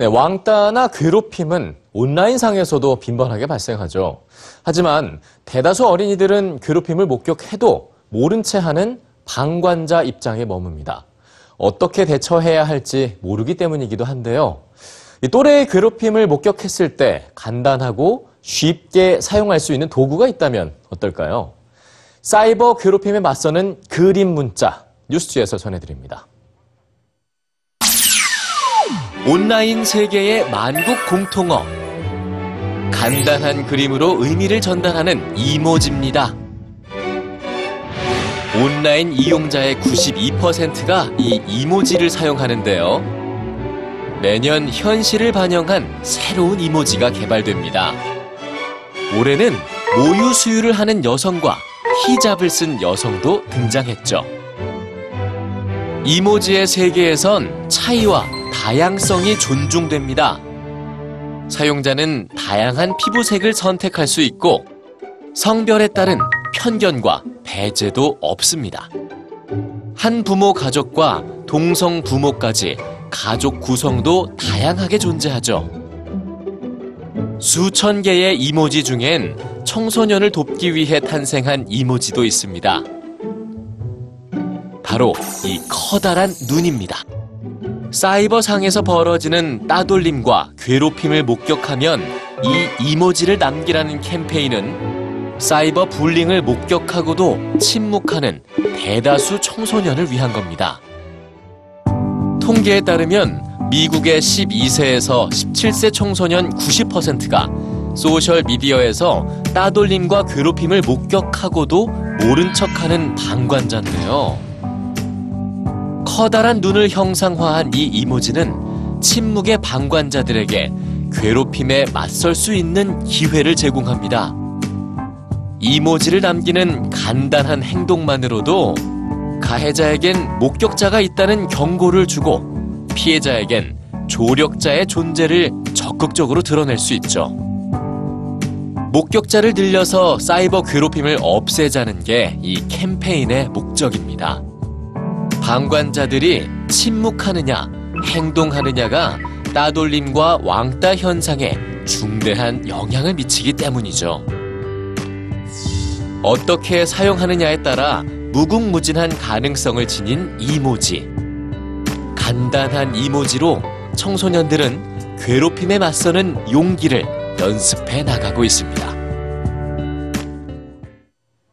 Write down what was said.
네, 왕따나 괴롭힘은 온라인상에서도 빈번하게 발생하죠. 하지만 대다수 어린이들은 괴롭힘을 목격해도 모른 채 하는 방관자 입장에 머뭅니다. 어떻게 대처해야 할지 모르기 때문이기도 한데요. 이 또래의 괴롭힘을 목격했을 때 간단하고 쉽게 사용할 수 있는 도구가 있다면 어떨까요? 사이버 괴롭힘에 맞서는 그림 문자 뉴스지에서 전해드립니다. 온라인 세계의 만국 공통어. 간단한 그림으로 의미를 전달하는 이모지입니다. 온라인 이용자의 92%가 이 이모지를 사용하는데요. 매년 현실을 반영한 새로운 이모지가 개발됩니다. 올해는 모유 수유를 하는 여성과 히잡을 쓴 여성도 등장했죠. 이모지의 세계에선 차이와 다양성이 존중됩니다. 사용자는 다양한 피부색을 선택할 수 있고 성별에 따른 편견과 배제도 없습니다. 한 부모 가족과 동성 부모까지 가족 구성도 다양하게 존재하죠. 수천 개의 이모지 중엔 청소년을 돕기 위해 탄생한 이모지도 있습니다. 바로 이 커다란 눈입니다. 사이버 상에서 벌어지는 따돌림과 괴롭힘을 목격하면 이 이모지를 남기라는 캠페인은 사이버 불링을 목격하고도 침묵하는 대다수 청소년을 위한 겁니다. 통계에 따르면 미국의 12세에서 17세 청소년 90%가 소셜 미디어에서 따돌림과 괴롭힘을 목격하고도 모른 척하는 방관자인데요. 커다란 눈을 형상화한 이 이모지는 침묵의 방관자들에게 괴롭힘에 맞설 수 있는 기회를 제공합니다. 이모지를 남기는 간단한 행동만으로도 가해자에겐 목격자가 있다는 경고를 주고 피해자에겐 조력자의 존재를 적극적으로 드러낼 수 있죠. 목격자를 늘려서 사이버 괴롭힘을 없애자는 게 이 캠페인의 목적입니다. 방관자들이 침묵하느냐, 행동하느냐가 따돌림과 왕따 현상에 중대한 영향을 미치기 때문이죠. 어떻게 사용하느냐에 따라 무궁무진한 가능성을 지닌 이모지. 간단한 이모지로 청소년들은 괴롭힘에 맞서는 용기를 연습해 나가고 있습니다.